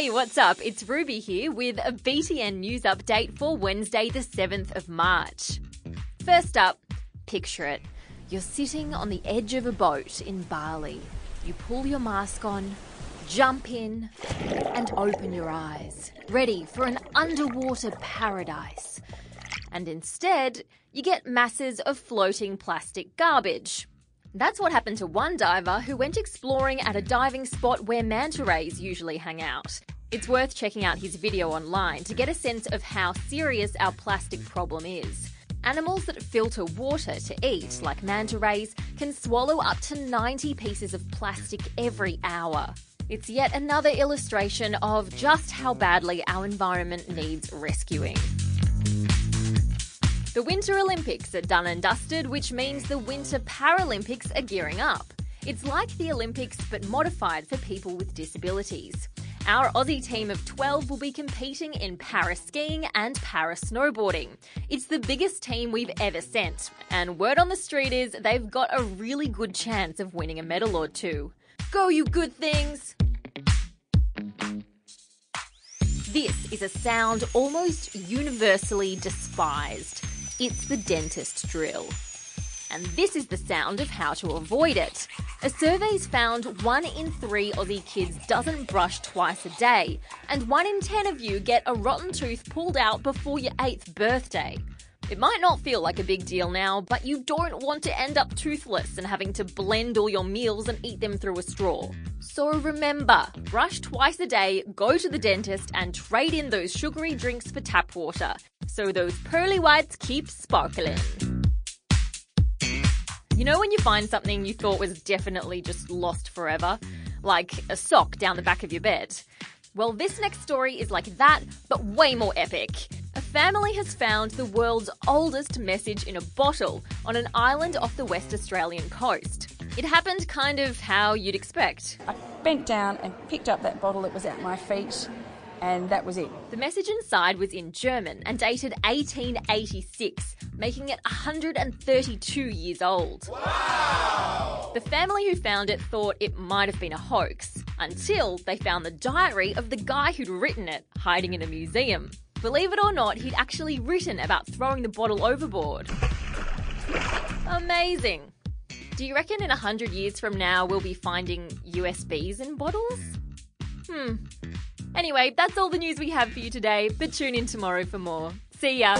Hey, what's up? It's Ruby here with a BTN news update for Wednesday, the 7th of March. First up, picture it. You're sitting on the edge of a boat in Bali. You pull your mask on, jump in, and open your eyes, ready for an underwater paradise. And instead, you get masses of floating plastic garbage. That's what happened to one diver who went exploring at a diving spot where manta rays usually hang out. It's worth checking out his video online to get a sense of how serious our plastic problem is. Animals that filter water to eat, like manta rays, can swallow up to 90 pieces of plastic every hour. It's yet another illustration of just how badly our environment needs rescuing. The Winter Olympics are done and dusted, which means the Winter Paralympics are gearing up. It's like the Olympics but modified for people with disabilities. Our Aussie team of 12 will be competing in para skiing and para snowboarding. It's the biggest team we've ever sent, and word on the street is they've got a really good chance of winning a medal or two. Go, you good things! This is a sound almost universally despised. It's the dentist drill. And this is the sound of how to avoid it. A survey's found one in three Aussie kids doesn't brush twice a day, and one in ten of you get a rotten tooth pulled out before your eighth birthday. It might not feel like a big deal now, but you don't want to end up toothless and having to blend all your meals and eat them through a straw. So remember, brush twice a day, go to the dentist, and trade in those sugary drinks for tap water so those pearly whites keep sparkling. You know when you find something you thought was definitely just lost forever? Like a sock down the back of your bed? Well, this next story is like that, but way more epic. A family has found the world's oldest message in a bottle on an island off the West Australian coast. It happened kind of how you'd expect. I bent down and picked up that bottle that was at my feet and that was it. The message inside was in German and dated 1886, making it 132 years old. Wow! The family who found it thought it might have been a hoax until they found the diary of the guy who'd written it hiding in a museum. Believe it or not, he'd actually written about throwing the bottle overboard. Amazing! Do you reckon in 100 years from now we'll be finding USBs in bottles? Hmm, Anyway, that's all the news we have for you today, but tune in tomorrow for more. See ya!